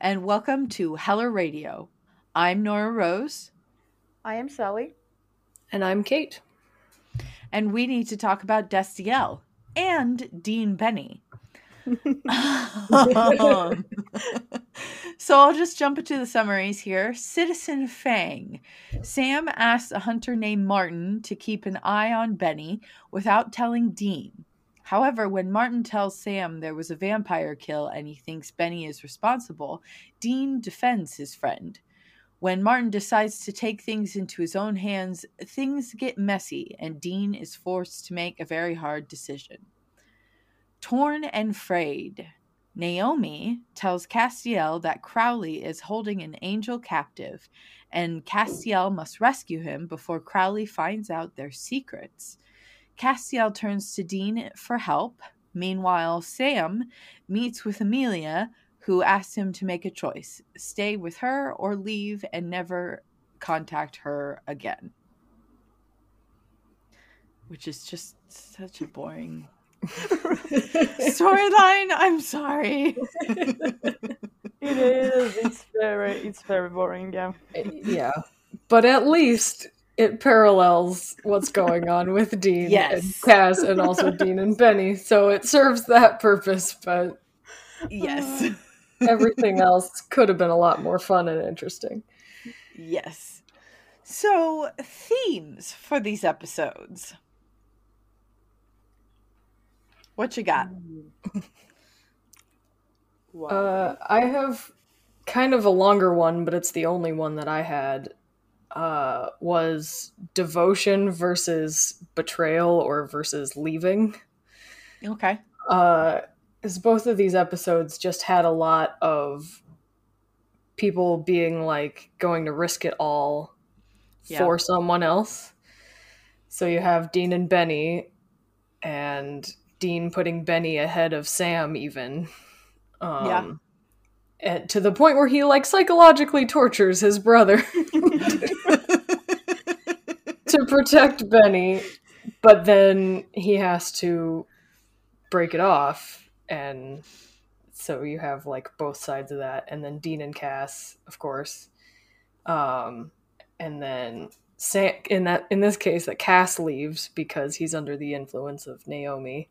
and welcome to Heller Radio. I'm Nora Rose, I am Sally. And I'm Kate. and we need to talk about Destiel and Dean Benny. Um, so I'll just jump into the summaries here. Citizen Fang. Sam asks a hunter named Martin to keep an eye on Benny without telling Dean. However, when Martin tells Sam there was a vampire kill and he thinks Benny is responsible, Dean defends his friend. When Martin decides to take things into his own hands, things get messy and Dean is forced to make a very hard decision. Torn and frayed. Naomi tells Castiel that Crowley is holding an angel captive, and Castiel must rescue him before Crowley finds out their secrets. Castiel turns to Dean for help. Meanwhile, Sam meets with Amelia, who asks him to make a choice stay with her or leave and never contact her again. Which is just such a boring storyline. I'm sorry. It is. It's very. It's very boring. Yeah. Uh, yeah. But at least it parallels what's going on with Dean and Cass and also Dean and Benny. So it serves that purpose, but yes. everything else could have been a lot more fun and interesting. Yes. So, themes for these episodes. What you got? Wow. Uh, I have kind of a longer one, but it's the only one that I had. Uh, was devotion versus betrayal or versus leaving. Okay. uh is both of these episodes just had a lot of people being like going to risk it all Yeah. for someone else so you have dean and benny and dean putting benny ahead of sam even um Yeah. and to the point where he like psychologically tortures his brother to protect Benny, but then he has to break it off, and so you have like both sides of that, and then Dean and Cass, of course, um, and then Sam. In that, in this case, that Cass leaves because he's under the influence of Naomi,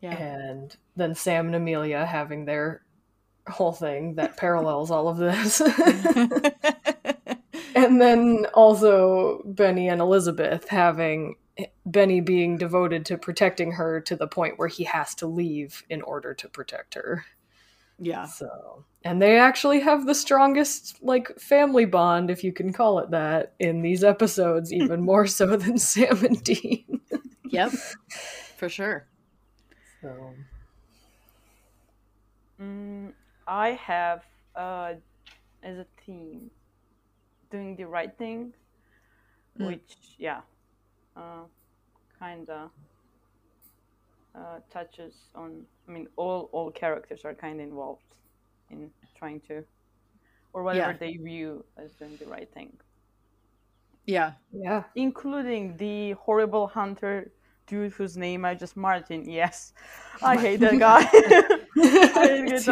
Yeah. and then Sam and Amelia having their whole thing that parallels all of this. and then also Benny and Elizabeth having Benny being devoted to protecting her to the point where he has to leave in order to protect her. yeah. So, and they actually have the strongest like family bond if you can call it that in these episodes even more so than Sam and Dean. Yep. For sure. So, Mm, I have uh, as a theme doing the right thing, Mm. which yeah, uh, kind of uh, touches on. I mean, all all characters are kind of involved in trying to, or whatever Yeah. they view as doing the right thing, Yeah. yeah. including the horrible hunter dude whose name I just Martin. Yes, I hate that guy. I hate that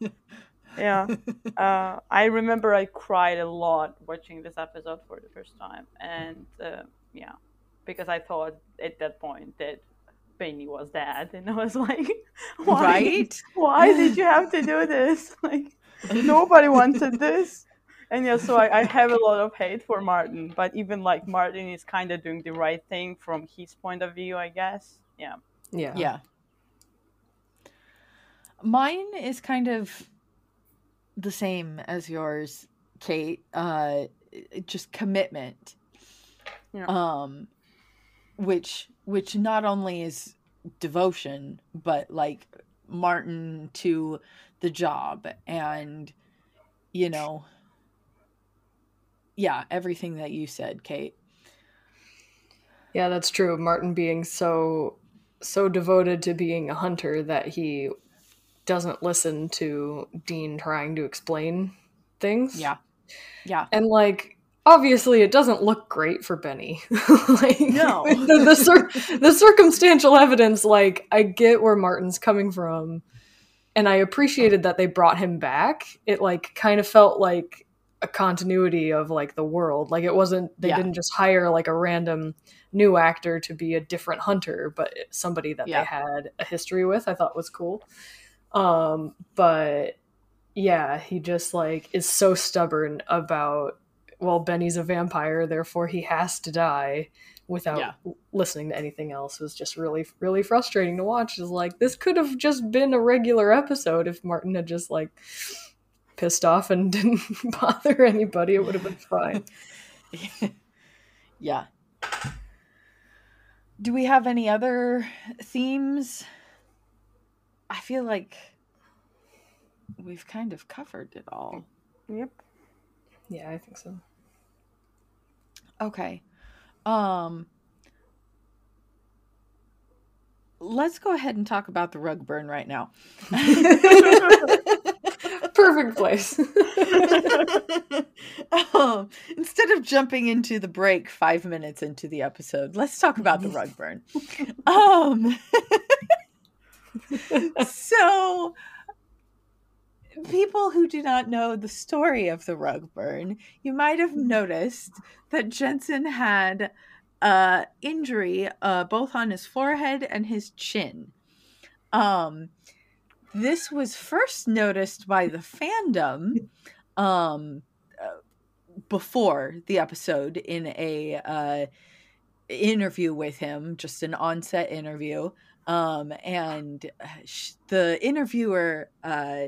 guy. Seriously. yeah uh, i remember i cried a lot watching this episode for the first time and uh, yeah because i thought at that point that Benny was dead and i was like why, right? why did you have to do this like nobody wanted this and yeah so I, I have a lot of hate for martin but even like martin is kind of doing the right thing from his point of view i guess yeah Yeah. Yeah. Mine is kind of the same as yours, Kate. Uh just commitment. Yeah. Um which which not only is devotion, but like Martin to the job and you know yeah, everything that you said, Kate. Yeah, that's true. Martin being so so devoted to being a hunter that he doesn't listen to Dean trying to explain things. Yeah. Yeah. And like obviously it doesn't look great for Benny. like No. the, the, cir- the circumstantial evidence like I get where Martin's coming from and I appreciated that they brought him back. It like kind of felt like a continuity of like the world. Like it wasn't they Yeah. didn't just hire like a random new actor to be a different hunter, but somebody that Yeah. they had a history with. I thought was cool. Um but yeah, he just like is so stubborn about well, Benny's a vampire, therefore he has to die without Yeah. listening to anything else was just really really frustrating to watch. Is like this could have just been a regular episode if Martin had just like pissed off and didn't bother anybody, it would have been fine. yeah. Do we have any other themes? I feel like we've kind of covered it all. Yep. Yeah, I think so. Okay. Um Let's go ahead and talk about the rug burn right now. Perfect place. um, instead of jumping into the break five minutes into the episode, let's talk about the rug burn. Um, so, people who do not know the story of the rug burn, you might have noticed that Jensen had uh injury uh both on his forehead and his chin. Um this was first noticed by the fandom um uh, before the episode in a uh interview with him, just an on-set interview. Um and uh, the interviewer uh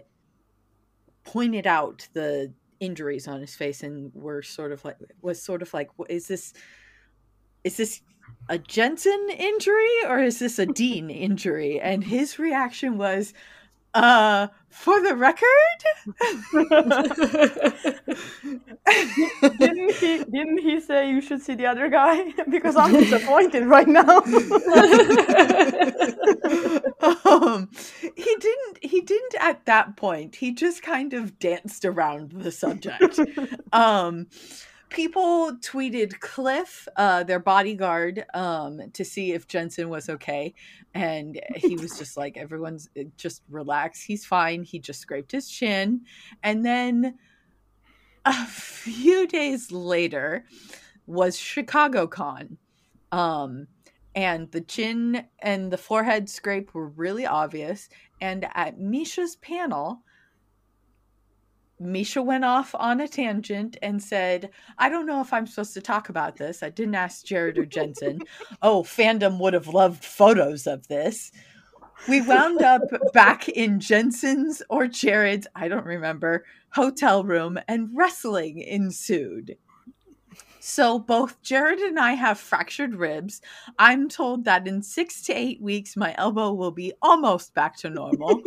pointed out the injuries on his face and were sort of like was sort of like is this is this a Jensen injury or is this a Dean injury? And his reaction was, uh, for the record? didn't he? Didn't he say you should see the other guy? because I'm disappointed right now. um, he didn't he didn't at that point. He just kind of danced around the subject. um people tweeted Cliff, uh, their bodyguard, um, to see if Jensen was okay. And he was just like, everyone's uh, just relax. He's fine. He just scraped his chin. And then a few days later was Chicago Con. Um, and the chin and the forehead scrape were really obvious. And at Misha's panel, Misha went off on a tangent and said, I don't know if I'm supposed to talk about this. I didn't ask Jared or Jensen. oh, fandom would have loved photos of this. We wound up back in Jensen's or Jared's, I don't remember, hotel room and wrestling ensued. So both Jared and I have fractured ribs. I'm told that in six to eight weeks, my elbow will be almost back to normal.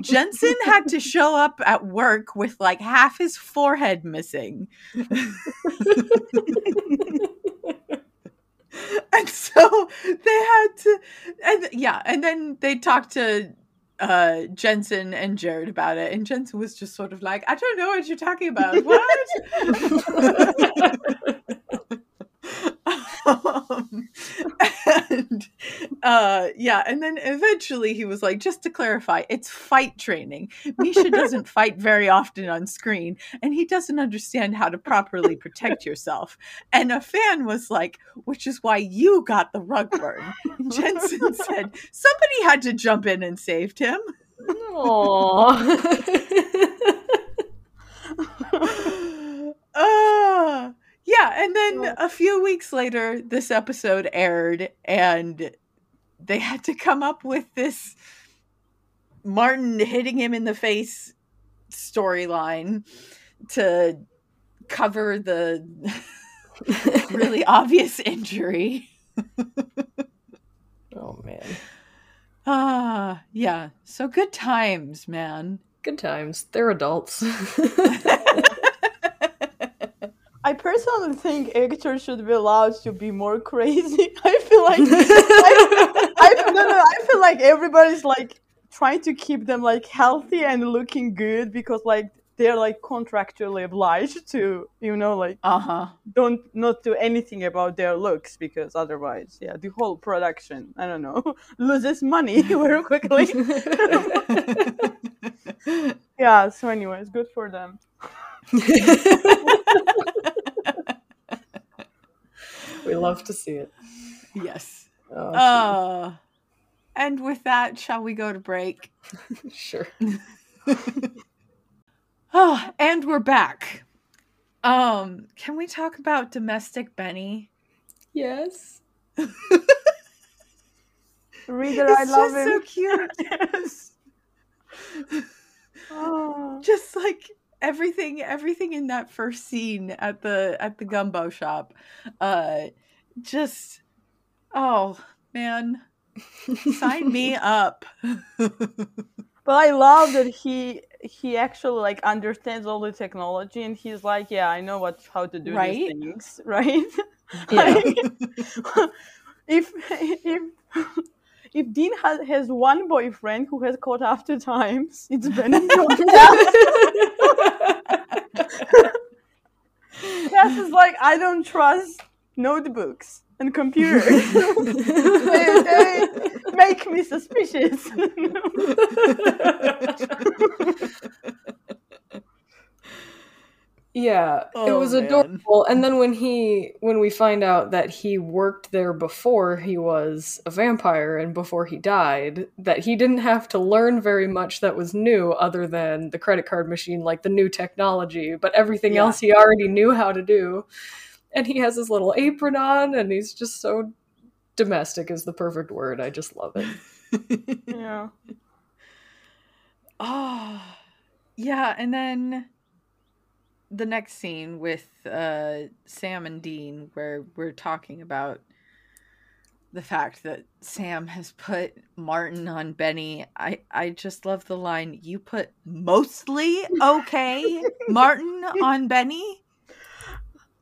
Jensen had to show up at work with like half his forehead missing. and so they had to and yeah, and then they talked to uh Jensen and Jared about it and Jensen was just sort of like, I don't know what you're talking about. What? um, and uh yeah and then eventually he was like just to clarify it's fight training. Misha doesn't fight very often on screen and he doesn't understand how to properly protect yourself. And a fan was like which is why you got the rug burn. And jensen said somebody had to jump in and saved him. Uh, yeah, and then a few weeks later, this episode aired, and they had to come up with this Martin hitting him in the face storyline to cover the really obvious injury. oh man. Ah, yeah. So good times, man. Good times. They're adults. I personally think actors should be allowed to be more crazy. I feel like I, I, no, no, I feel like everybody's like trying to keep them like healthy and looking good because like they're like contractually obliged to, you know, like Uh huh. don't not do anything about their looks because otherwise, yeah, the whole production, I don't know, loses money very quickly. yeah. So, anyways, good for them. We love to see it. yes. Oh, Uh, and with that, shall we go to break? sure. Oh, and we're back. Um, can we talk about domestic Benny? Yes. Reader, I love just him. so cute. yes. Oh. just like everything everything in that first scene at the at the gumbo shop uh just oh man sign me up But I love that he he actually like understands all the technology and he's like, yeah, I know what how to do Right? these things, right? Yeah. Like, if if if Dean has, has one boyfriend who has caught after times, it's Benny. Cass is like, I don't trust notebooks and computers. they, they make me suspicious. Yeah, it Oh, was man. adorable. And then when he when we find out that he worked there before he was a vampire and before he died, that he didn't have to learn very much that was new other than the credit card machine, like the new technology, but everything Yeah. else he already knew how to do. And he has his little apron on and he's just so domestic is the perfect word. I just love it. yeah. oh yeah and then the next scene with uh sam and dean where we're talking about the fact that sam has put martin on benny i i just love the line you put mostly okay martin on benny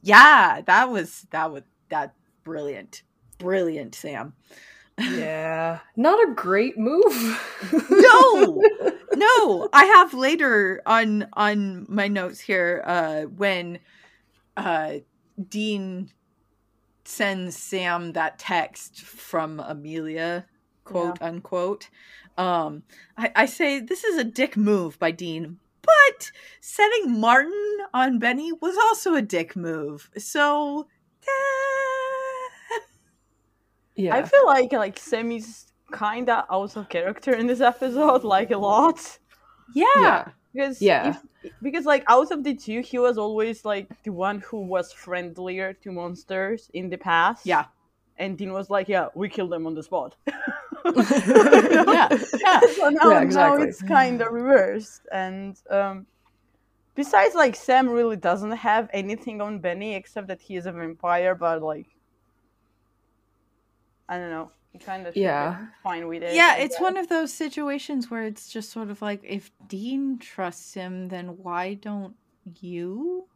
yeah that was that was that brilliant brilliant sam Yeah. Not a great move. no no i have later on on my notes here uh when uh dean sends sam that text from amelia quote unquote um I, I say this is a dick move by dean but setting martin on benny was also a dick move so eh. yeah. I feel like like Sammy's kinda out of character in this episode, like a lot. yeah Yeah. Because Yeah. if- because like out of the two, he was always like the one who was friendlier to monsters in the past. yeah And Dean was like, Yeah, we killed them on the spot. yeah yeah so now, Yeah, exactly. now it's kind of reversed. And um, besides, like Sam really doesn't have anything on Benny except that he is a vampire. But like, I don't know. He kind of Yeah. fine with it. yeah it's guess. one of those situations where it's just sort of like if dean trusts him then why don't you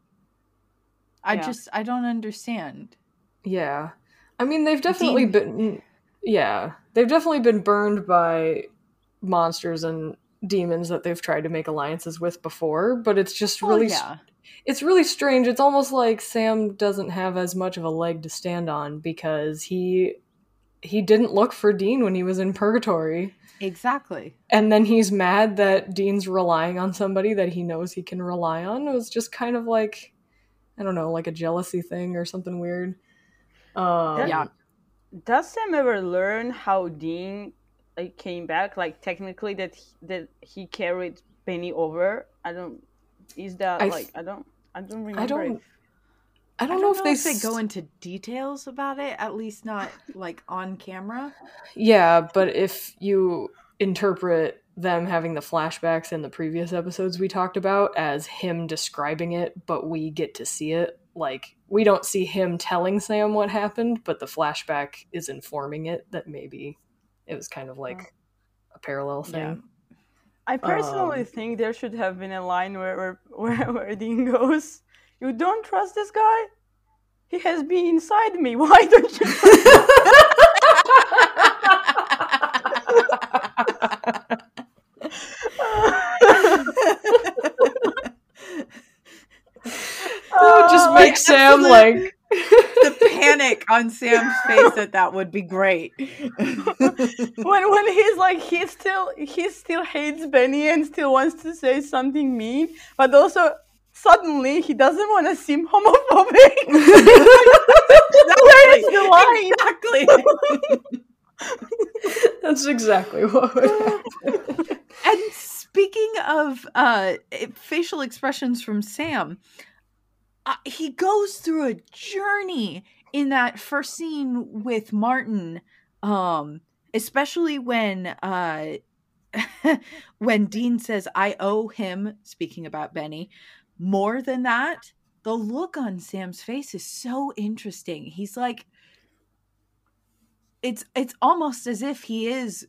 i Yeah. just i don't understand Yeah. I mean, they've definitely Dean- been. Yeah. They've definitely been burned by monsters and demons that they've tried to make alliances with before, but it's just Oh, really. yeah It's really strange. It's almost like Sam doesn't have as much of a leg to stand on because he. He didn't look for Dean when he was in purgatory. exactly And then he's mad that Dean's relying on somebody that he knows he can rely on. It was just kind of like, I don't know, like a jealousy thing or something weird. Um, Yeah. Does Sam ever learn how Dean like came back? Like technically that he, that he carried Benny over. I don't. Is that I like th- I don't I don't remember. I don't. if- I I don't, don't, know, if they, they go into details about it, at least not like on camera. Yeah, but if you interpret them having the flashbacks in the previous episodes we talked about as him describing it, but we get to see it, like we don't see him telling Sam what happened, but the flashback is informing it that maybe it was kind of like a parallel thing. I personally Um, think there should have been a line where where where, where Dean goes, "You don't trust this guy? He has been inside me. Why don't you?" Like Sam, like the panic on Sam's face at that would be great. when when he's like he still he still hates Benny and still wants to say something mean, but also suddenly he doesn't want to seem homophobic. Where is the line? exactly. that's exactly what would happen. And speaking of uh, facial expressions from Sam, uh, he goes through a journey in that first scene with Martin, um, especially when uh, when Dean says, "I owe him." Speaking about Benny, more than that, the look on Sam's face is so interesting. He's like, it's it's almost as if he is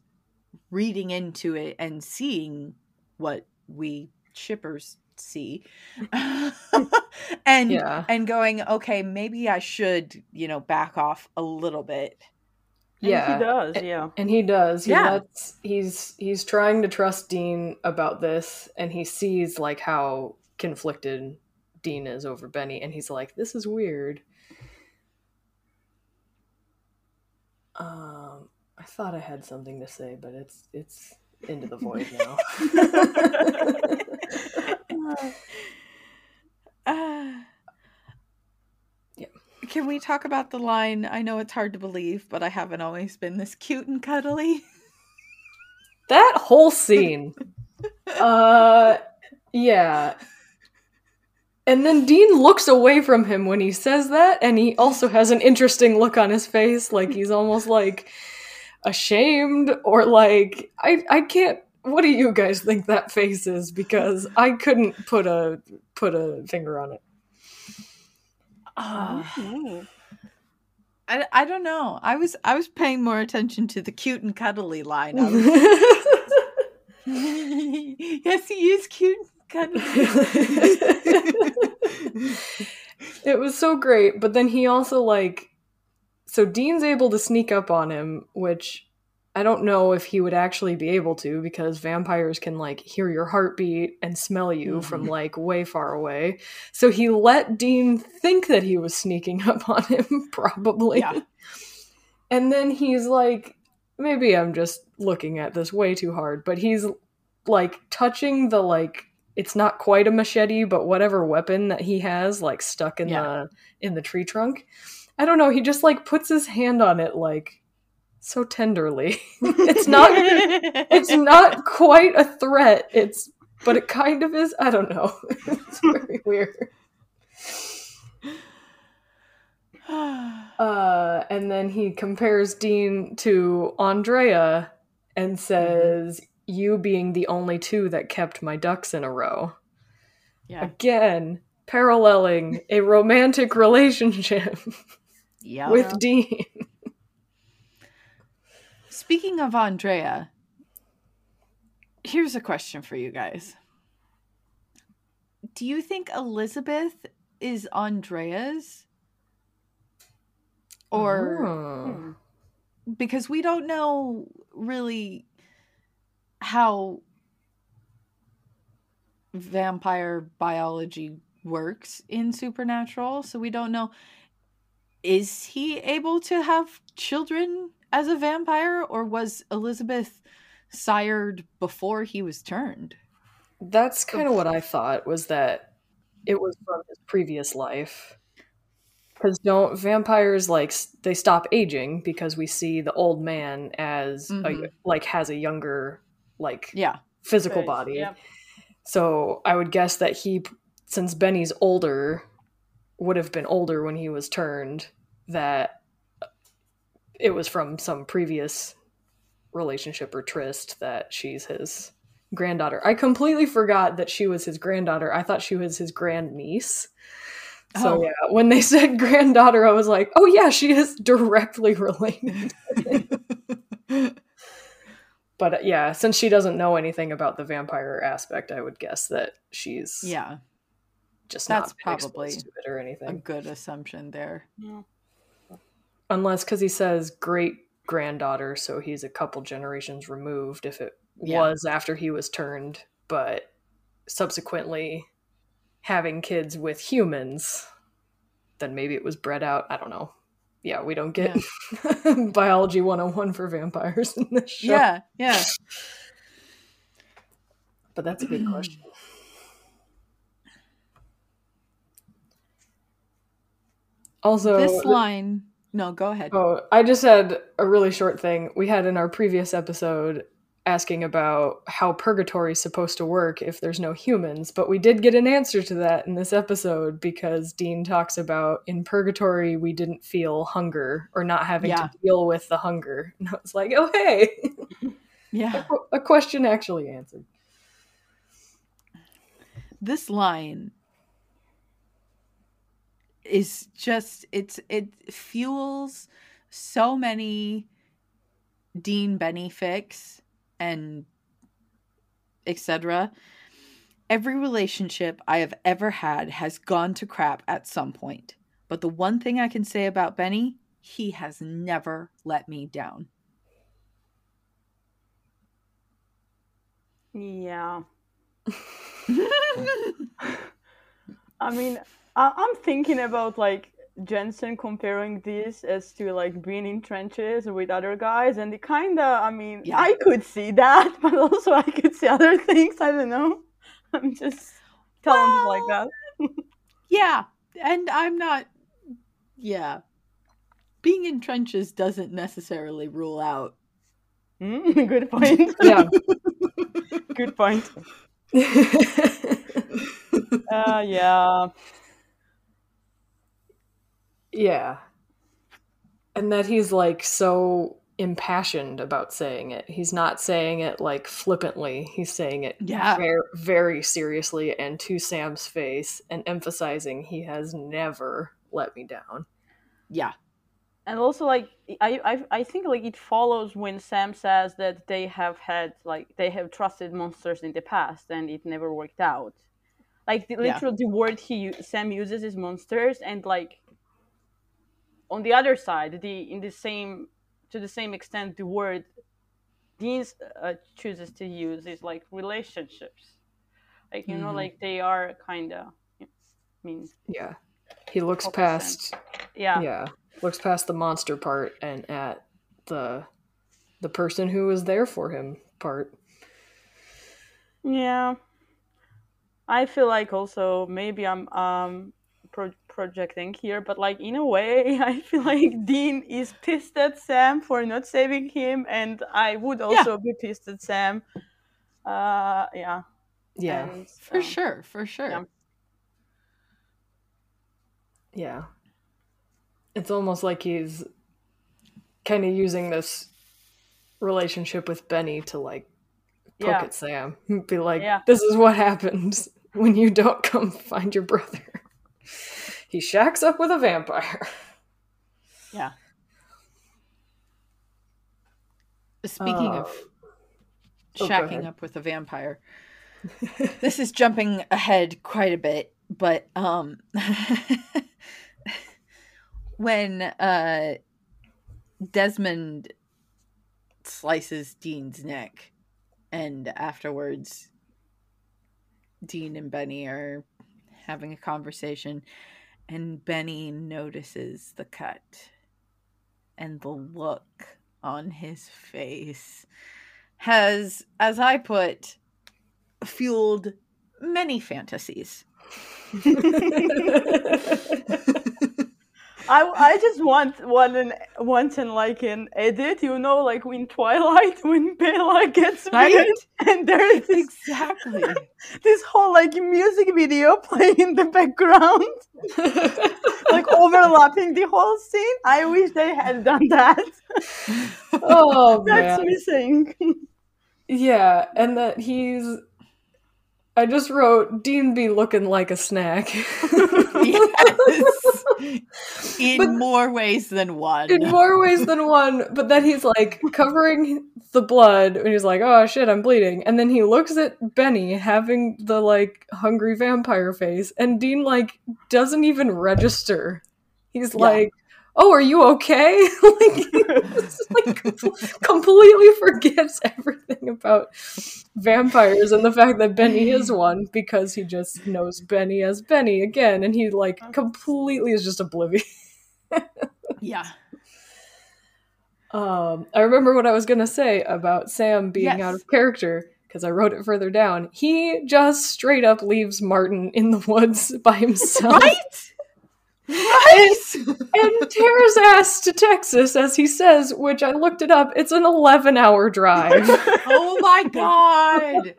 reading into it and seeing what we shippers see and Yeah. and going okay maybe i should you know back off a little bit And Yeah. he does. Yeah. And he does. He Yeah. lets he's he's trying to trust Dean about this and he sees like how conflicted Dean is over Benny and he's like, This is weird. Um I thought I had something to say, but it's it's into the void now. uh, Yeah. can we talk about the line i know it's hard to believe but i haven't always been this cute and cuddly that whole scene. Uh yeah. And then Dean looks away from him when he says that, and he also has an interesting look on his face, like he's almost like ashamed or like I I can't what do you guys think that face is? Because I couldn't put a put a finger on it. uh. I, I don't know i was i was paying more attention to the cute and cuddly line I was- yes he is cute and cuddly it was so great, but then he also like so Dean's able to sneak up on him, which I don't know if he would actually be able to because vampires can like hear your heartbeat and smell you from Mhm. like way far away. So he let Dean think that he was sneaking up on him, probably. Yeah. And then he's like, maybe I'm just looking at this way too hard, but he's like touching the like it's not quite a machete, but whatever weapon that he has like stuck in Yeah. the in the tree trunk. I don't know, he just like puts his hand on it like so tenderly. it's not it's not quite a threat. It's but it kind of is. I don't know. it's very weird. Uh, and then he compares Dean to Andrea and says, "You being the only two that kept my ducks in a row." yeah Again, paralleling a romantic relationship yeah with Dean. Speaking of Andrea, here's a question for you guys. Do you think Elizabeth is Andrea's? Or Oh. Because we don't know really how vampire biology works in supernatural so we don't know is he able to have children as a vampire or was elizabeth sired before he was turned That's kind of what I thought was that it was from his previous life. Because don't vampires like they stop aging because we see the old man as a, Mhm. like has a younger like yeah physical Face, body. yeah. So I would guess that he, since Benny's older, would have been older when he was turned. That it was from some previous relationship or tryst that she's his granddaughter. I completely forgot that she was his granddaughter. I thought she was his grandniece. So Oh. yeah, when they said granddaughter, I was like, oh yeah, she is directly related. But yeah, since she doesn't know anything about the vampire aspect, I would guess that she's yeah just that's not probably exposed to it or a good assumption there Unless because he says great granddaughter, so he's a couple generations removed. If it Yeah. was after he was turned, but subsequently having kids with humans, then maybe it was bred out. I don't know. Yeah, we don't get biology 101 for vampires in this show. Yeah, yeah. But that's a good question. Also, this line. No, go ahead. Oh, I just had a really short thing. We had in our previous episode asking about how purgatory is supposed to work if there's no humans, but we did get an answer to that in this episode because Dean talks about in purgatory we didn't feel hunger or not having Yeah. to deal with the hunger. And I was like, oh hey, Yeah. a question actually answered. this line is just it's it fuels so many Dean Benny fics and etc. Every relationship I have ever had has gone to crap at some point. But the one thing I can say about Benny, he has never let me down. Yeah. I mean, I- I'm thinking about like Jensen comparing this as to like being in trenches with other guys, and it kind of, I mean, Yeah. I could see that, but also I could see other things. I don't know. I'm just telling it like that. Yeah, and I'm not. Yeah, being in trenches doesn't necessarily rule out. Mm, good point. Yeah. good point. Uh, yeah. Yeah. And that he's like so impassioned about saying it. He's not saying it like flippantly. He's saying it Yeah. very, very seriously and to Sam's face and emphasizing he has never let me down. Yeah, and also like I, I i think like it follows when sam says that they have had like they have trusted monsters in the past and it never worked out like the Yeah. literal the word he sam uses is monsters and like on the other side the in the same to the same extent the word dean's uh, chooses to use is like relationships like you know Mhm. like they are kind of i mean Yeah. He looks past yeah yeah, looks past the monster part and at the the person who was there for him part. Yeah. I feel like also maybe I'm um pro- projecting here, but like in a way, I feel like Dean is pissed at Sam for not saving him, and I would also be pissed at Sam. Uh, yeah. Yeah. and, for um, sure, for sure. yeah. Yeah. It's almost like he's kind of using this relationship with Benny to like poke Yeah. at Sam. Be like, Yeah. this is what happens when you don't come find your brother. He shacks up with a vampire. Yeah. Speaking Uh, of oh, shacking ahead. up with a vampire, this is jumping ahead quite a bit, but um, when uh, Desmond slices Dean's neck, and afterwards, Dean and Benny are having a conversation, and Benny notices the cut and the look on his face has, as I put, fueled many fantasies. I, I just want one an want an like an edit, you know, like when Twilight when Bella gets Right? and there is this Exactly. this whole like music video playing in the background, like overlapping the whole scene. I wish they had done that. oh That's man. missing. Yeah, and that he's I just wrote Dean be looking like a snack. yes. In But- more ways than one. in more ways than one, but then he's like covering the blood and he's like, "Oh shit, I'm bleeding." And then he looks at Benny having the like hungry vampire face and Dean like doesn't even register. He's Yeah. like, "Oh, are you okay?" like, like completely forgets everything about vampires and the fact that Benny is one because he just knows Benny as Benny again, and he like completely is just oblivious. Yeah. Um, I remember what I was gonna say about Sam being Yes. out of character because I wrote it further down. He just straight up leaves Martin in the woods by himself. Right? Right? and tears ass to Texas, as he says, which I looked it up. It's an 11 hour drive. oh my god.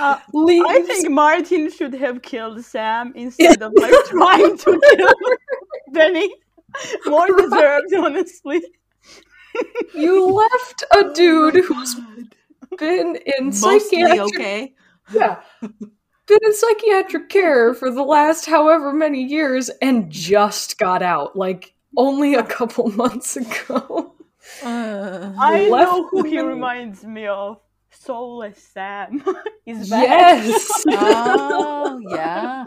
Uh, I think Martin should have killed Sam instead of like trying to kill Benny. More deserved, honestly. you left a dude who's been in Mostly psychiatric okay. yeah, been in psychiatric care for the last however many years and just got out, like only a couple months ago. Uh, I Left know who he reminds me of. Soulless Sam. He's back. Yes. oh yeah.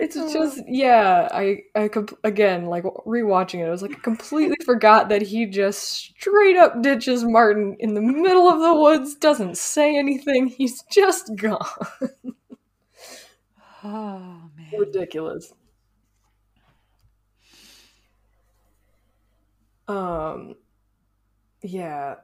It's just yeah. I I comp- again like rewatching it. I was like I completely forgot that he just straight up ditches Martin in the middle of the woods. Doesn't say anything. He's just gone. Oh man. Ridiculous. Um. Yeah.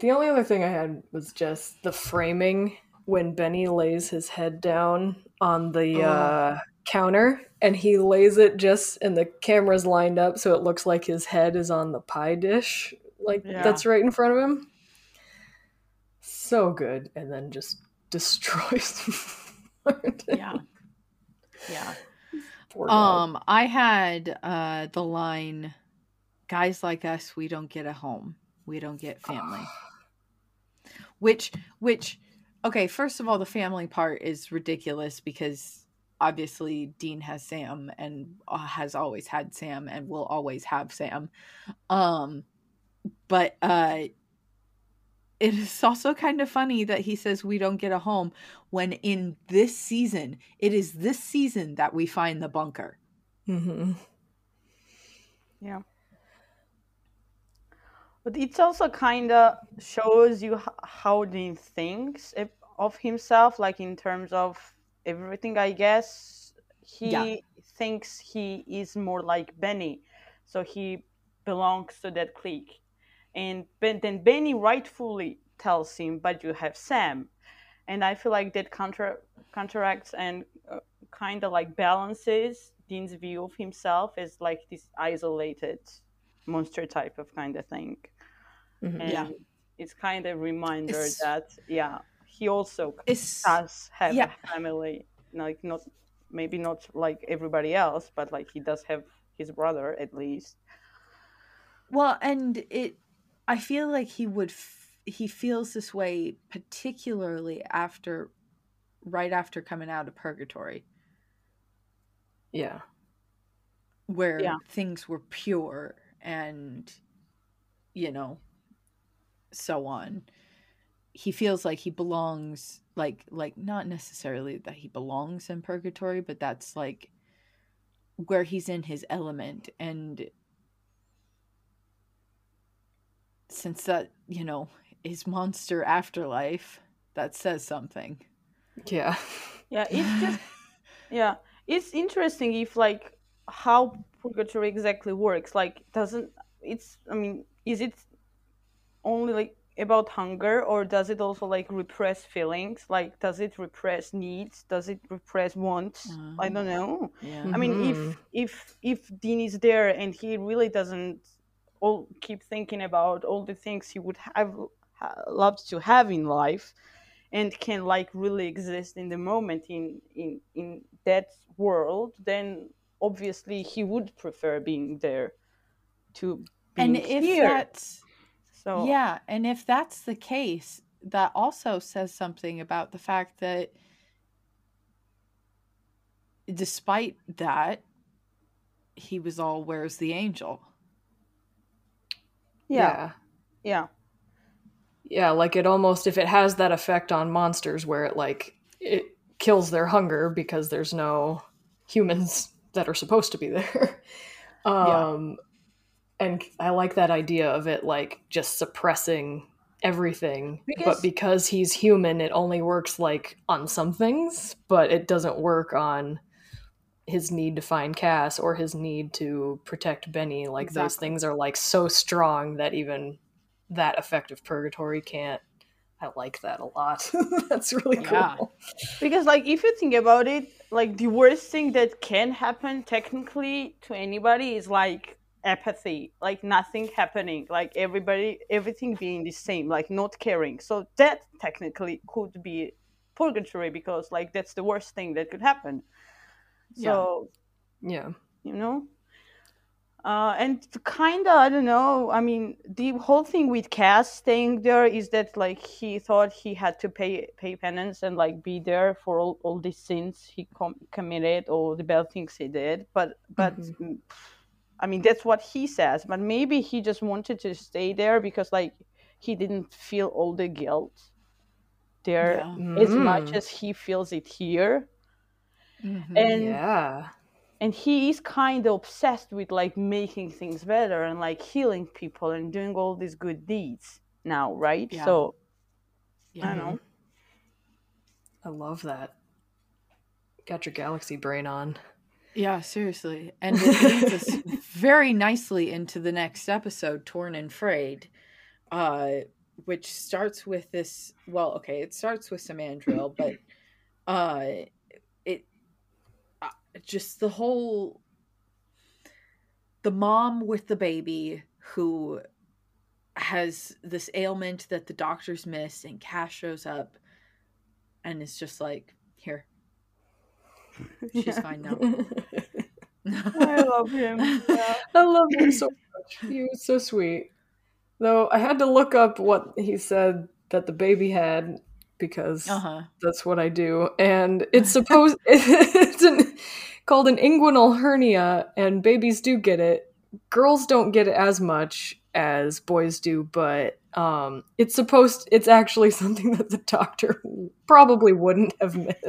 The only other thing I had was just the framing when Benny lays his head down on the uh, counter and he lays it just and the camera's lined up so it looks like his head is on the pie dish like Yeah. that's right in front of him so good and then just destroys. Yeah. Yeah. Poor. Um, I had uh the line, "Guys like us, we don't get a home. We don't get family." which, which, okay. First of all, the family part is ridiculous because obviously Dean has Sam and uh, has always had Sam and will always have Sam. Um, but uh, it is also kind of funny that he says we don't get a home when in this season it is this season that we find the bunker Mm-hmm. Yeah. But it also kind of shows you h- how Dean thinks of- of himself, like in terms of everything, I guess. He Yeah. thinks he is more like Benny, so he belongs to that clique. And ben- then Benny rightfully tells him, but you have Sam. And I feel like that counter- counteracts and uh, kind of like balances Dean's view of himself as like this isolated monster type of kind of thing. Mhm. And Yeah. it's kind of a reminder It's- that yeah, he also it's does have yeah. a family, like not maybe not like everybody else, but like he does have his brother at least. well and it i feel like he would f- he feels this way particularly after right after coming out of purgatory Yeah. where Yeah. things were pure and you know so on he feels like he belongs like like not necessarily that he belongs in purgatory but that's like where he's in his element and since that you know is monster afterlife that says something Yeah. Yeah, it's just yeah, it's interesting if like how purgatory exactly works. Like, doesn't it's? I mean, is it only like about hunger, or does it also like repress feelings? Like, does it repress needs? Does it repress wants? Uh-huh. I don't know. yeah I mean, if mm-hmm. if if Dean is there and he really doesn't all keep thinking about all the things he would have ha- loved to have in life, and can like really exist in the moment in in in that world, then obviously he would prefer being there to being and if here. that's so Yeah, and if that's the case, that also says something about the fact that despite that, he was all where's the angel? yeah, yeah. yeah, Yeah, like it almost if it has that effect on monsters where it like it kills their hunger because there's no humans that are supposed to be there. Um, and I like that idea of it like just suppressing everything. Because- but because he's human, it only works like on some things, but it doesn't work on his need to find Cass or his need to protect Benny. Like those things are like so strong that even that effective purgatory can't. I like that a lot. That's really cool. Yeah. Because like if you think about it, like the worst thing that can happen technically to anybody is like apathy, like nothing happening, like everybody everything being the same, like not caring. So that technically could be purgatory because like that's the worst thing that could happen. So Yeah. you know uh, and kind of i don't know i mean the whole thing with cass staying there is that like he thought he had to pay pay penance and like be there for all, all these sins he com- committed or the bad things he did but but Mhm. I mean that's what he says but maybe he just wanted to stay there because like he didn't feel all the guilt there Yeah. as much Mm. as he feels it here Mhm. and yeah. and he is kind of obsessed with like making things better and like healing people and doing all these good deeds now right Yeah. so Yeah. i know I love that. Got your galaxy brain on. Yeah, seriously. And it leads us very nicely into the next episode, Torn and Frayed, uh, which starts with this. Well, okay, it starts with some but uh, it uh, just the whole the mom with the baby who has this ailment that the doctors miss, and Cass shows up and is just like, "Here, she's Yeah. fine now." i love him yeah. I love him so much. He was so sweet. Though I had to look up what he said that the baby had because Uh huh. that's what I do. And it's supposed it's an, called an inguinal hernia, and babies do get it. Girls don't get it as much as boys do, but um, it's supposed. It's actually something that the doctor probably wouldn't have missed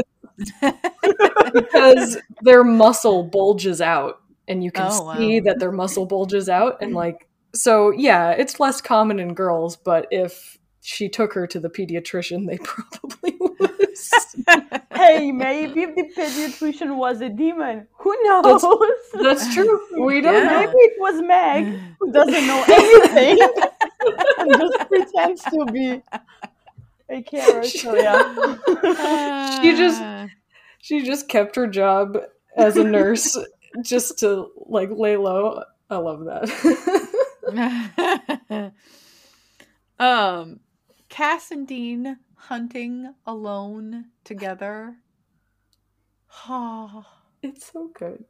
because their muscle bulges out, and you can Oh, wow. see that their muscle bulges out, and mm. like so. Yeah, it's less common in girls, but if she took her to the pediatrician, they probably would. hey maybe if the pediatrician was a demon who knows That's true. We don't Yeah. know. maybe it was meg who doesn't know anything and just pretends to be so yeah She just- She just kept her job as a nurse just to like lay low. I love that. um, Cass and Dean hunting alone together. Oh, it's so good.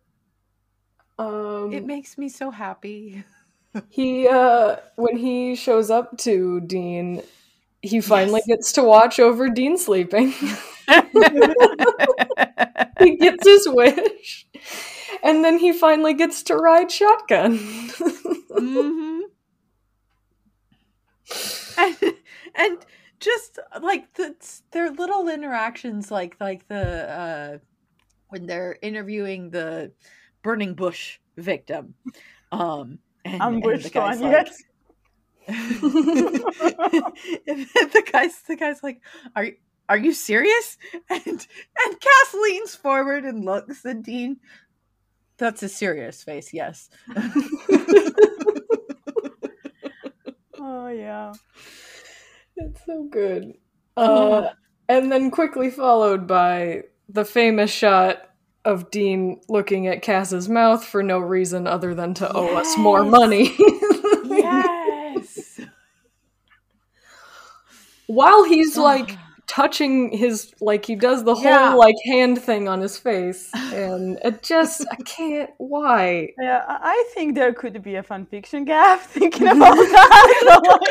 Um, it makes me so happy. he uh, when he shows up to Dean, he finally gets to watch over Dean sleeping. he gets his wish, and then he finally gets to ride shotgun. hmm and, and just like the, their little interactions like like the uh when they're interviewing the burning bush victim um and, i'm and which the guy's one like, yes and then the guy's the guy's like are you are you serious? And and cass leans forward and looks at dean. That's a serious face yes. Oh yeah. It's so good. Uh, and then quickly followed by the famous shot of Dean looking at Cass's mouth for no reason other than to owe us more money. yes While he's like touching his, like he does the whole Yeah. like hand thing on his face, and it just I can't. Why? Yeah, I I think there could be a fan fiction gap thinking about that.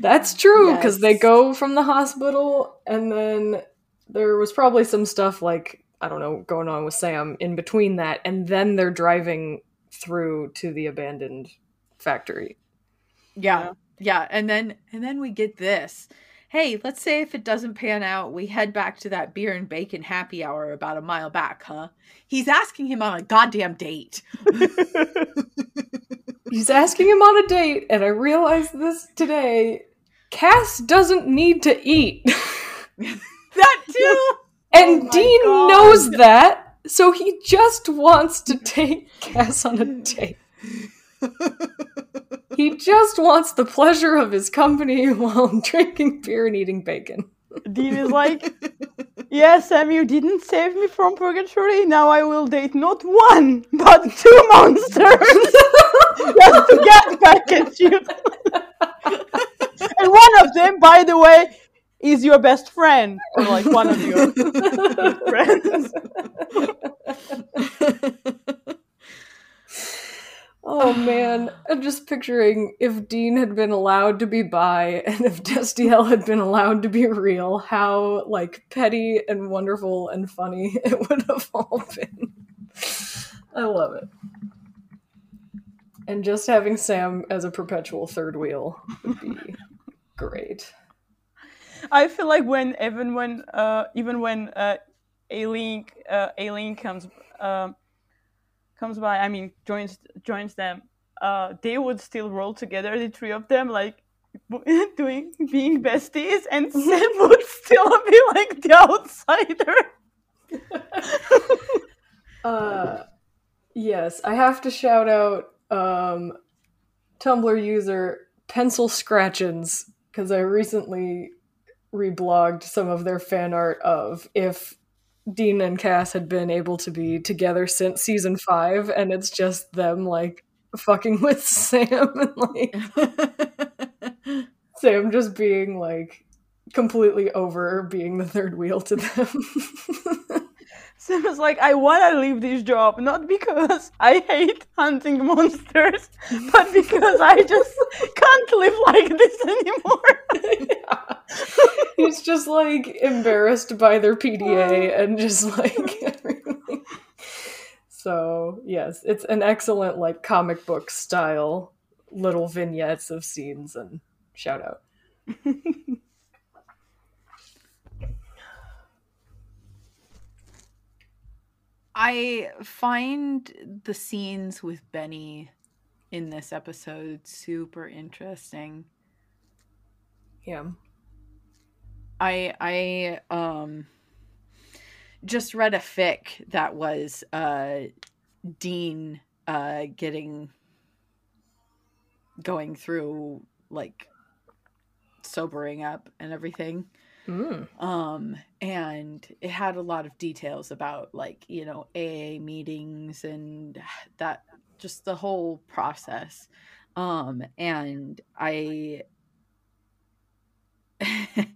That's true because they go from the hospital, and then there was probably some stuff like I don't know going on with Sam in between that, and then they're driving through to the abandoned factory. Yeah. Yeah, and then and then we get this. Hey, let's say if it doesn't pan out, we head back to that beer and bacon happy hour about a mile back, huh? He's asking him on a goddamn date. He's asking him on a date, and I realized this today. Cass doesn't need to eat. that too. And Oh Dean God. knows that, so he just wants to take Cass on a date. He just wants the pleasure of his company while drinking beer and eating bacon. Dean is like, Yes, Sam, you didn't save me from purgatory. Now I will date not one, but two monsters just to get back at you. and one of them, by the way, is your best friend, or like one of your friends. Oh man, I'm just picturing if Dean had been allowed to be bi and if Destiel had been allowed to be real, how like petty and wonderful and funny it would have all been. I love it. And just having Sam as a perpetual third wheel would be great. I feel like when even when uh, even when uh, Eileen uh, Eileen comes um comes by, I mean joins joins them, uh, they would still roll together, the three of them, like doing being besties, and Sam would still be like the outsider. Uh, yes, I have to shout out um, Tumblr user Pencil Scratchins because I recently reblogged some of their fan art of if Dean and Cass had been able to be together since season five, and it's just them like fucking with Sam and like Sam just being like completely over being the third wheel to them. Sam is like, I want to leave this job, not because I hate hunting monsters, but because I just can't live like this anymore. Yeah. He's just like embarrassed by their PDA and just like everything. So, yes, it's an excellent like comic book style little vignettes of scenes and shout out. I find the scenes with Benny in this episode super interesting. Yeah. I I um just read a fic that was uh Dean uh getting going through like sobering up and everything. Mm. um and it had a lot of details about like you know aa meetings and that just the whole process um and i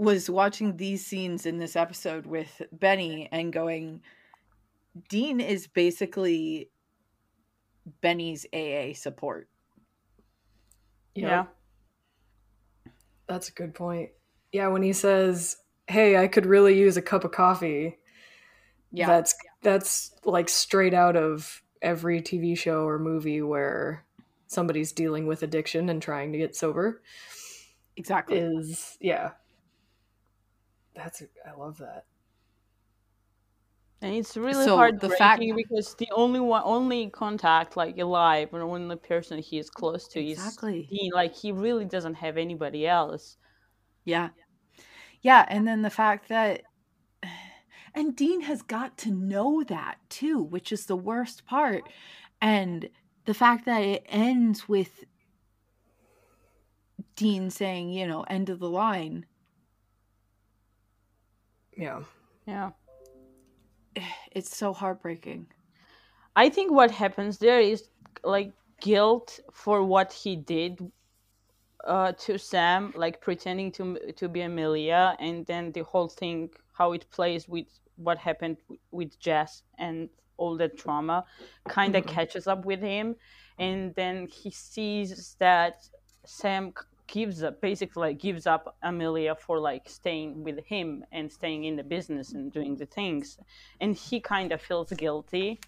was watching these scenes in this episode with benny and going dean is basically benny's aa support Yeah. That's a good point. Yeah, when he says, "Hey, I could really use a cup of coffee." yeah That's that's like straight out of every TV show or movie where somebody's dealing with addiction and trying to get sober. exactly Is yeah. That's I love that. And it's really So, hard the the fact- because the only one, only contact like alive or only person he is close to Exactly. is Dean. Like he really doesn't have anybody else. Yeah. Yeah. And then the fact that, and Dean has got to know that too, which is the worst part. And the fact that it ends with Dean saying, you know, end of the line, Yeah. Yeah. it's so heartbreaking. I think what happens there is like guilt for what he did uh, to Sam, like pretending to to be Amelia, and then the whole thing, how it plays with what happened with Jess and all that trauma, kind of Mhm. catches up with him, and then he sees that Sam c- gives up, basically like gives up Amelia for like staying with him and staying in the business and doing the things, and he kind of feels guilty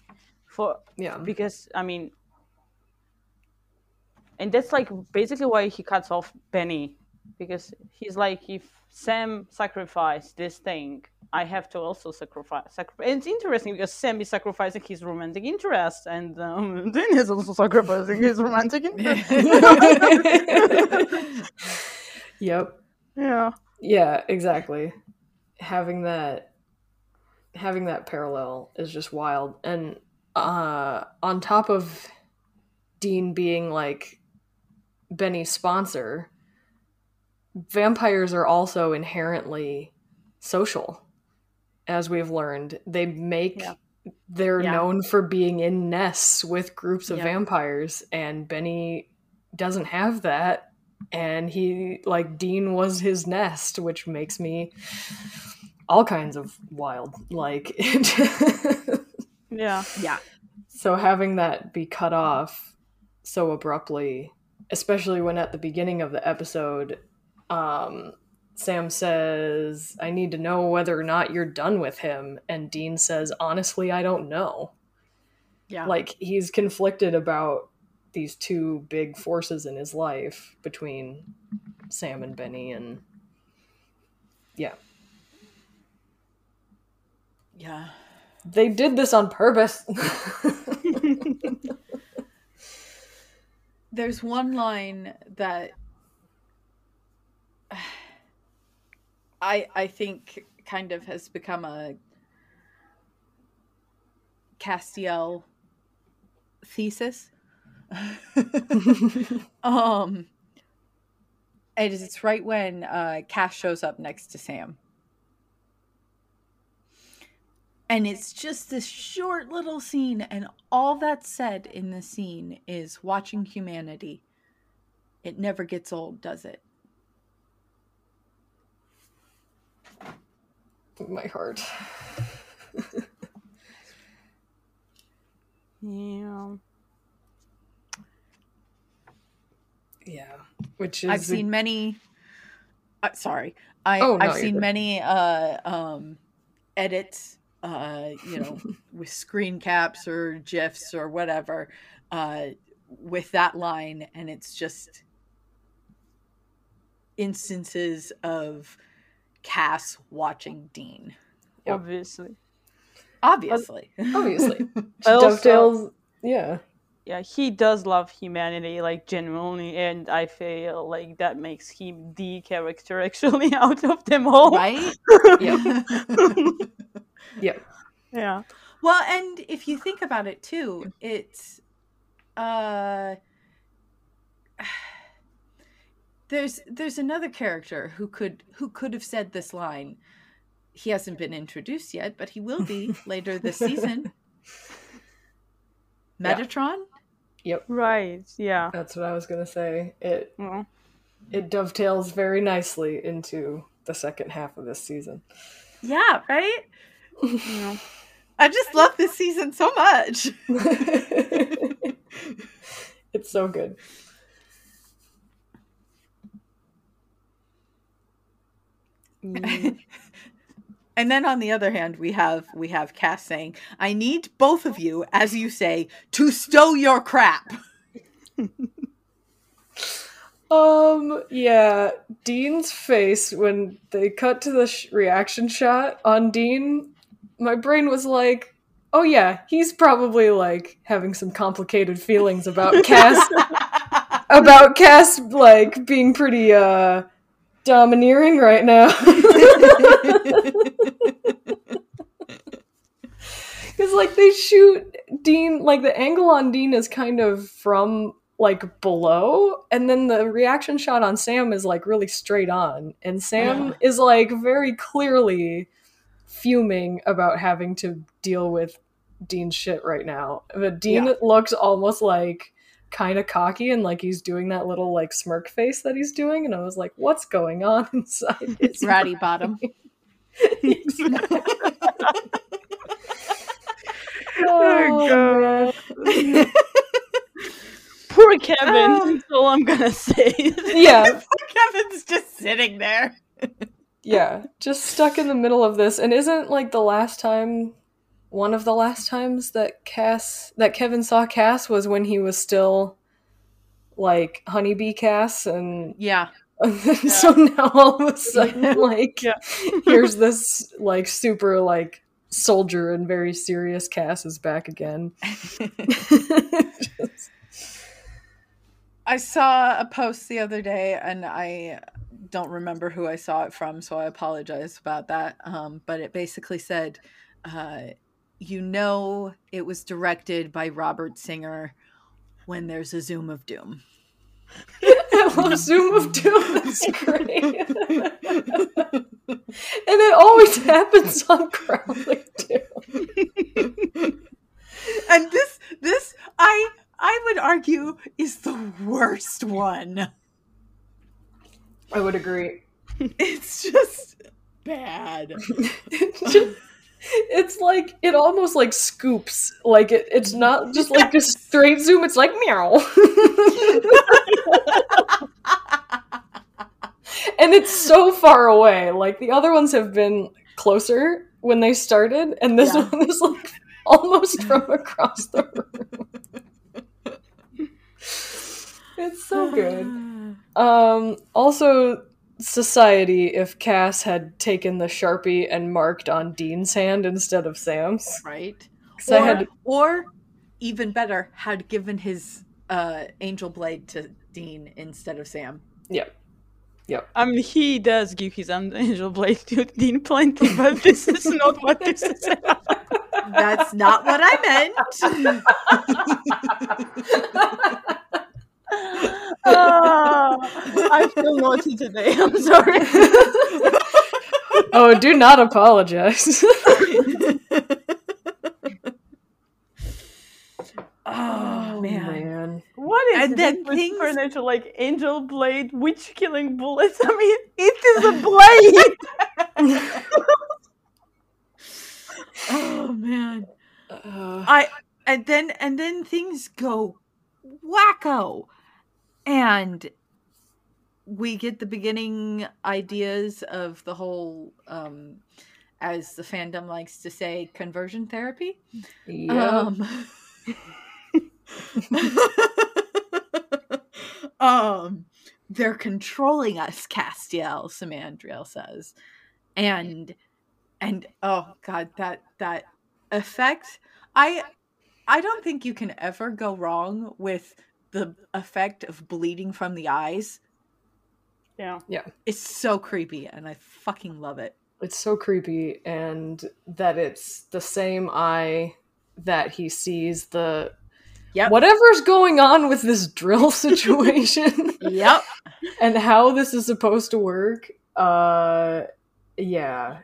for Yeah. because I mean, and that's like basically why he cuts off Benny because he's like, if Sam sacrificed this thing, I have to also sacrifice. Sacri- and it's interesting because Sam is sacrificing his romantic interest, and um, Dean is also sacrificing his romantic interest. Yep. yeah. Yeah, exactly. Having that having that parallel is just wild. And uh on top of Dean being like Benny's sponsor, vampires are also inherently social. As we've learned, they make Yeah. they're Yeah. known for being in nests with groups of Yeah. vampires and Benny doesn't have that and he like Dean was his nest, which makes me all kinds of wild. Like Yeah. yeah. so having that be cut off so abruptly, especially when at the beginning of the episode, um, Sam says, I need to know whether or not you're done with him. And Dean says, Honestly, I don't know. Yeah. Like, he's conflicted about these two big forces in his life between Sam and Benny. And yeah, yeah. they did this on purpose. There's one line that I I think kind of has become a Castiel thesis. um it is it's right when uh shows up next to Sam. And it's just this short little scene, and all that's said in the scene is watching humanity. It never gets old, does it? My heart. Yeah. Yeah. Which is I've seen many. Uh, sorry, I Oh, no, I've seen good. many uh um edits, uh you know, with screen caps or gifs or whatever, uh with that line, and it's just instances of Cass watching Dean. Yep. Obviously. Obviously, obviously But also- dovetails. Yeah. Yeah, he does love humanity, like genuinely, and I feel like that makes him the character actually out of them all. right? Yep. Yep. Yeah. Well, and if you think about it too, it's uh there's there's another character who could who could have said this line. He hasn't been introduced yet, but he will be later this season. Yeah. Metatron? Yep. Right. Yeah. That's what I was gonna say. It Well, it dovetails very nicely into the second half of this season. Yeah, right? yeah. I just love this season so much. it's so good. Mm, And then on the other hand, we have we have Cass saying, "I need both of you, as you say, to stow your crap." Um, yeah, Dean's face when they cut to the sh- reaction shot on Dean, my brain was like, "Oh yeah, he's probably like having some complicated feelings about Cass about Cass like being pretty uh domineering right now." Cuz like they shoot Dean like the angle on Dean is kind of from like below and then the reaction shot on Sam is like really straight on and Sam Yeah. is like very clearly fuming about having to deal with Dean's shit right now. But Dean Yeah. looks almost like kind of cocky and like he's doing that little like smirk face that he's doing and I was like what's going on inside his Ratty bottom. oh, man. Poor Kevin. Ah. That's all I'm gonna say. yeah Kevin's just sitting there. yeah just stuck in the middle of this and isn't like the last time one of the last times that cass that kevin saw cass was when he was still like honeybee cass and Yeah. so now all of a sudden, like, Yeah. here's this like super like soldier and very serious Cass is back again. Just- I saw a post the other day and I don't remember who I saw it from, so I apologize about that. Um, but it basically said, uh, you know, it was directed by Robert Singer when there's a zoom of doom. I love Zoom of Doom. That's great. and it always happens on Crowley too. and this, this, I, I would argue, is the worst one. I would agree. It's just bad. Just- it's like it almost like scoops. Like it, it's not just like a straight zoom. It's like meow. and it's so far away. Like the other ones have been closer when they started, and this Yeah. one is like almost from across the room. it's so good. Um, also, society if Cass had taken the sharpie and marked on Dean's hand instead of Sam's. right? 'Cause I Or, had or even better, had given his uh, angel blade to Dean instead of Sam. yep, yep. I mean, he does give his angel blade to Dean plenty, but this is not what this is about. That's not what I meant. Ah, I feel naughty today. I'm sorry. Oh, do not apologize. oh man. What is And then this things- supernatural like angel blade, witch killing bullets? I mean, it is a blade. Oh man. Uh, I and then and then things go wacko. And we get the beginning ideas of the whole um as the fandom likes to say conversion therapy. yeah. Um, um, they're controlling us, Castiel, Samandriel says. And and oh god, that that effect I I don't think you can ever go wrong with the effect of bleeding from the eyes. Yeah. Yeah. It's so creepy and I fucking love it. it's so creepy, and that it's the same eye that he sees the Yep. whatever's going on with this drill situation. Yep. and how this is supposed to work uh yeah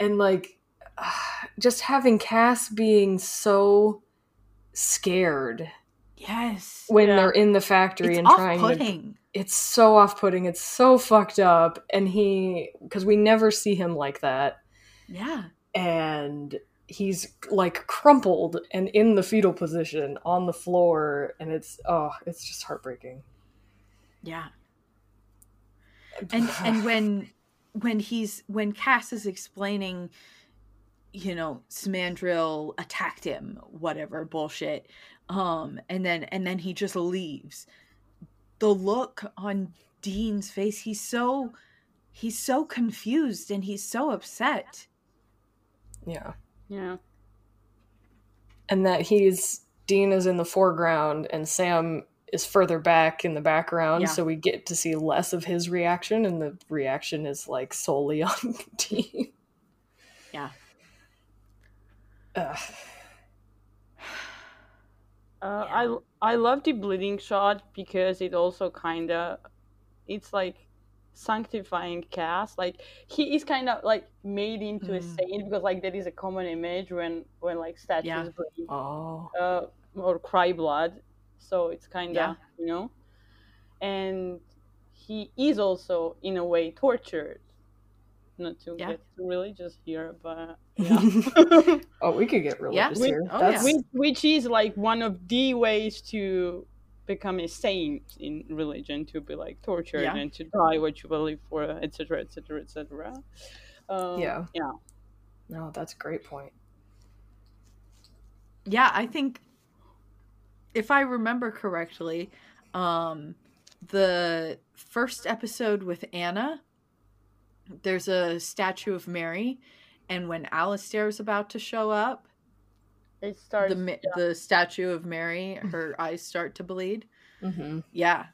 and like just having cass being so scared Yes. when Yeah. they're in the factory It's and trying to it's so off-putting it's so fucked up and he because we never see him like that Yeah. and he's like crumpled and in the fetal position on the floor and it's oh it's just heartbreaking Yeah. and and when when he's when Cass is explaining, you know, Samandriel attacked him, whatever bullshit, um, and then and then he just leaves. The look on Dean's face, he's so he's so confused and he's so upset. yeah Yeah. and that he's Dean is in the foreground and Sam is further back in the background, Yeah. so we get to see less of his reaction, and the reaction is like solely on Dean. Yeah. Ugh. Uh, Yeah. I I love the bleeding shot because it also kind of it's like sanctifying Cass Like he is kind of like made into a Mm. saint because like that is a common image when when like statues Yeah. bleed Oh, uh, or cry blood. So it's kind of Yeah. you know, and he is also in a way tortured. Not to Yeah. get religious here, but yeah. oh, we could get religious We- here. oh, That's which, which is like one of the ways to become a saint in religion to be like tortured Yeah. and to die what you believe for etc etc etc um, Yeah. yeah no, that's a great point. Yeah, I think if I remember correctly, um the first episode with Anna, there's a statue of Mary, and when Alistair is about to show up, It starts. the ma- the statue of Mary, her eyes start to bleed. Mm-hmm. Yeah,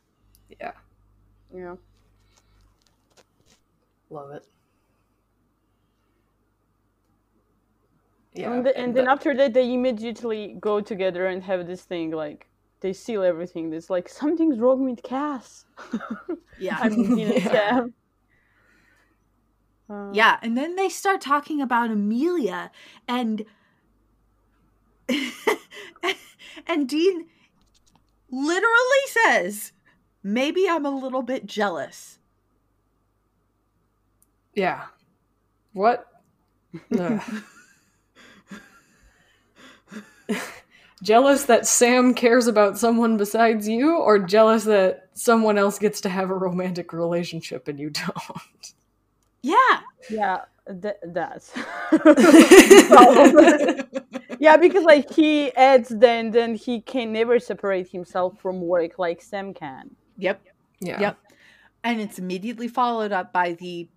Yeah, yeah. love it. Yeah, and, the- and then that- after that, they immediately go together and have this thing like they seal everything. It's like something's wrong with Cass. yeah, I mean, Dean and Yeah. Sam. Uh, yeah. And then they start talking about Amelia, and and Dean literally says, "Maybe I'm a little bit jealous." yeah. What? Ugh. jealous that Sam cares about someone besides you, or jealous that someone else gets to have a romantic relationship and you don't? Yeah. Yeah, th- that's. yeah, because like he adds then then he can never separate himself from work like Sam can. Yep. yeah. Yep. And it's immediately followed up by the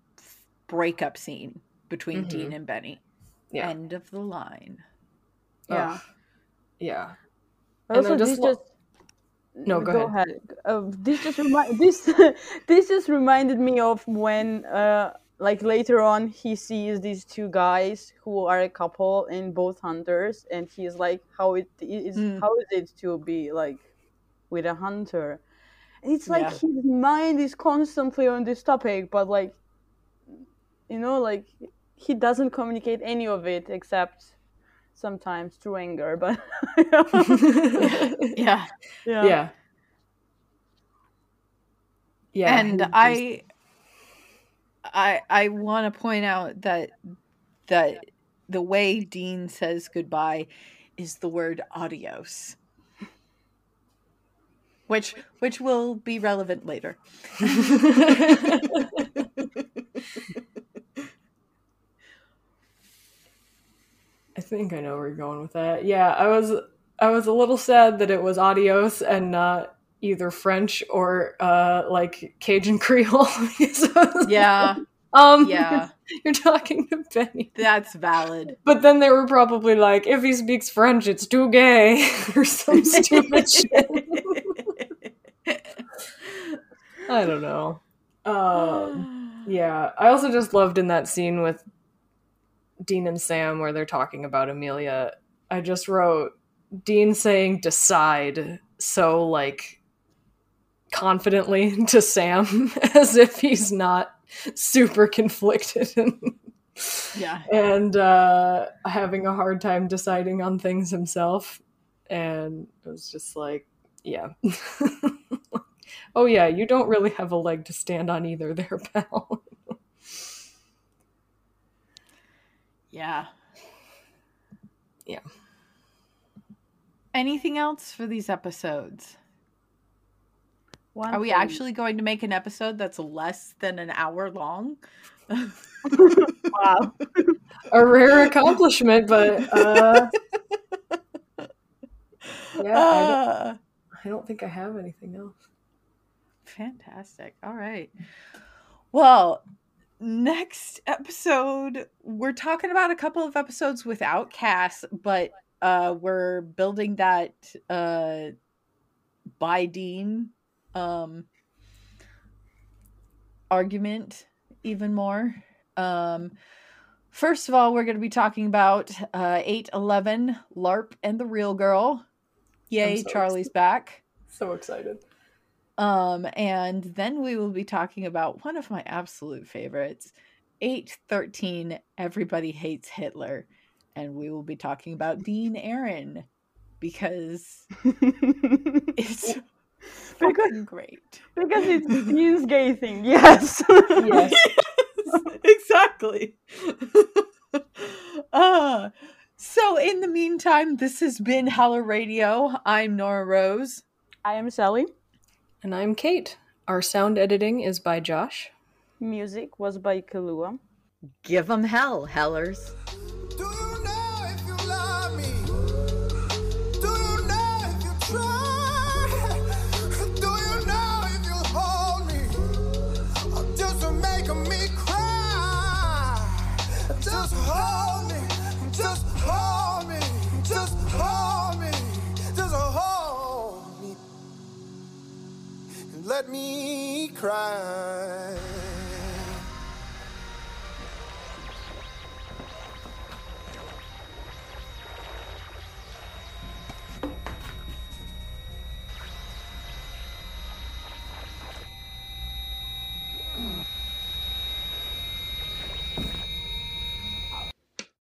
breakup scene between Mhm. Dean and Benny. Yeah. End of the line. Yeah. Ugh. Yeah. And I also, just this lo- just No, go ahead. Uh, this just remind this this just reminded me of when uh like later on he sees these two guys who are a couple and both hunters and he's like how it is Mm. how is it to be like with a hunter and it's like Yeah. his mind is constantly on this topic but like you know like he doesn't communicate any of it except sometimes through anger but Yeah. yeah yeah. Yeah. and he just- I I I want to point out that that the way Dean says goodbye is the word adios. Which which will be relevant later. I think I know where you're going with that. Yeah, I was I was a little sad that it was adios and not either French or uh like Cajun Creole. Because I was Yeah. like, um Yeah. you're talking to Benny. That's valid. But then they were probably like, if he speaks French, it's too gay or some stupid shit. I don't know. Um Yeah, I also just loved in that scene with Dean and Sam where they're talking about Amelia. I just wrote Dean saying decide so like confidently to Sam as if he's not super conflicted and Yeah. and uh having a hard time deciding on things himself and it was just like yeah oh yeah you don't really have a leg to stand on either there pal Yeah. Yeah. Anything else for these episodes? One Are we thing- actually going to make an episode that's less than an hour long? wow a rare accomplishment but uh yeah I, don't, Uh, I don't think i have anything else fantastic. All right. Well, next episode, we're talking about a couple of episodes without Cass, but uh, we're building that uh, bi Dean um, argument even more. Um, first of all, we're going to be talking about uh, 811 LARP and the Real Girl. Yay, so Charlie's back. so excited Um, and then we will be talking about one of my absolute favorites, 813 Everybody Hates Hitler. And we will be talking about Dean Aaron because it's fucking great. because it's Dean's gay thing. Yes. yes exactly. uh, so, in the meantime, this has been Heller Radio. I'm Nora Rose. I am Sally. and i'm kate our sound editing is by josh Music was by Kalua. Give them hell, Hellers. let me cry.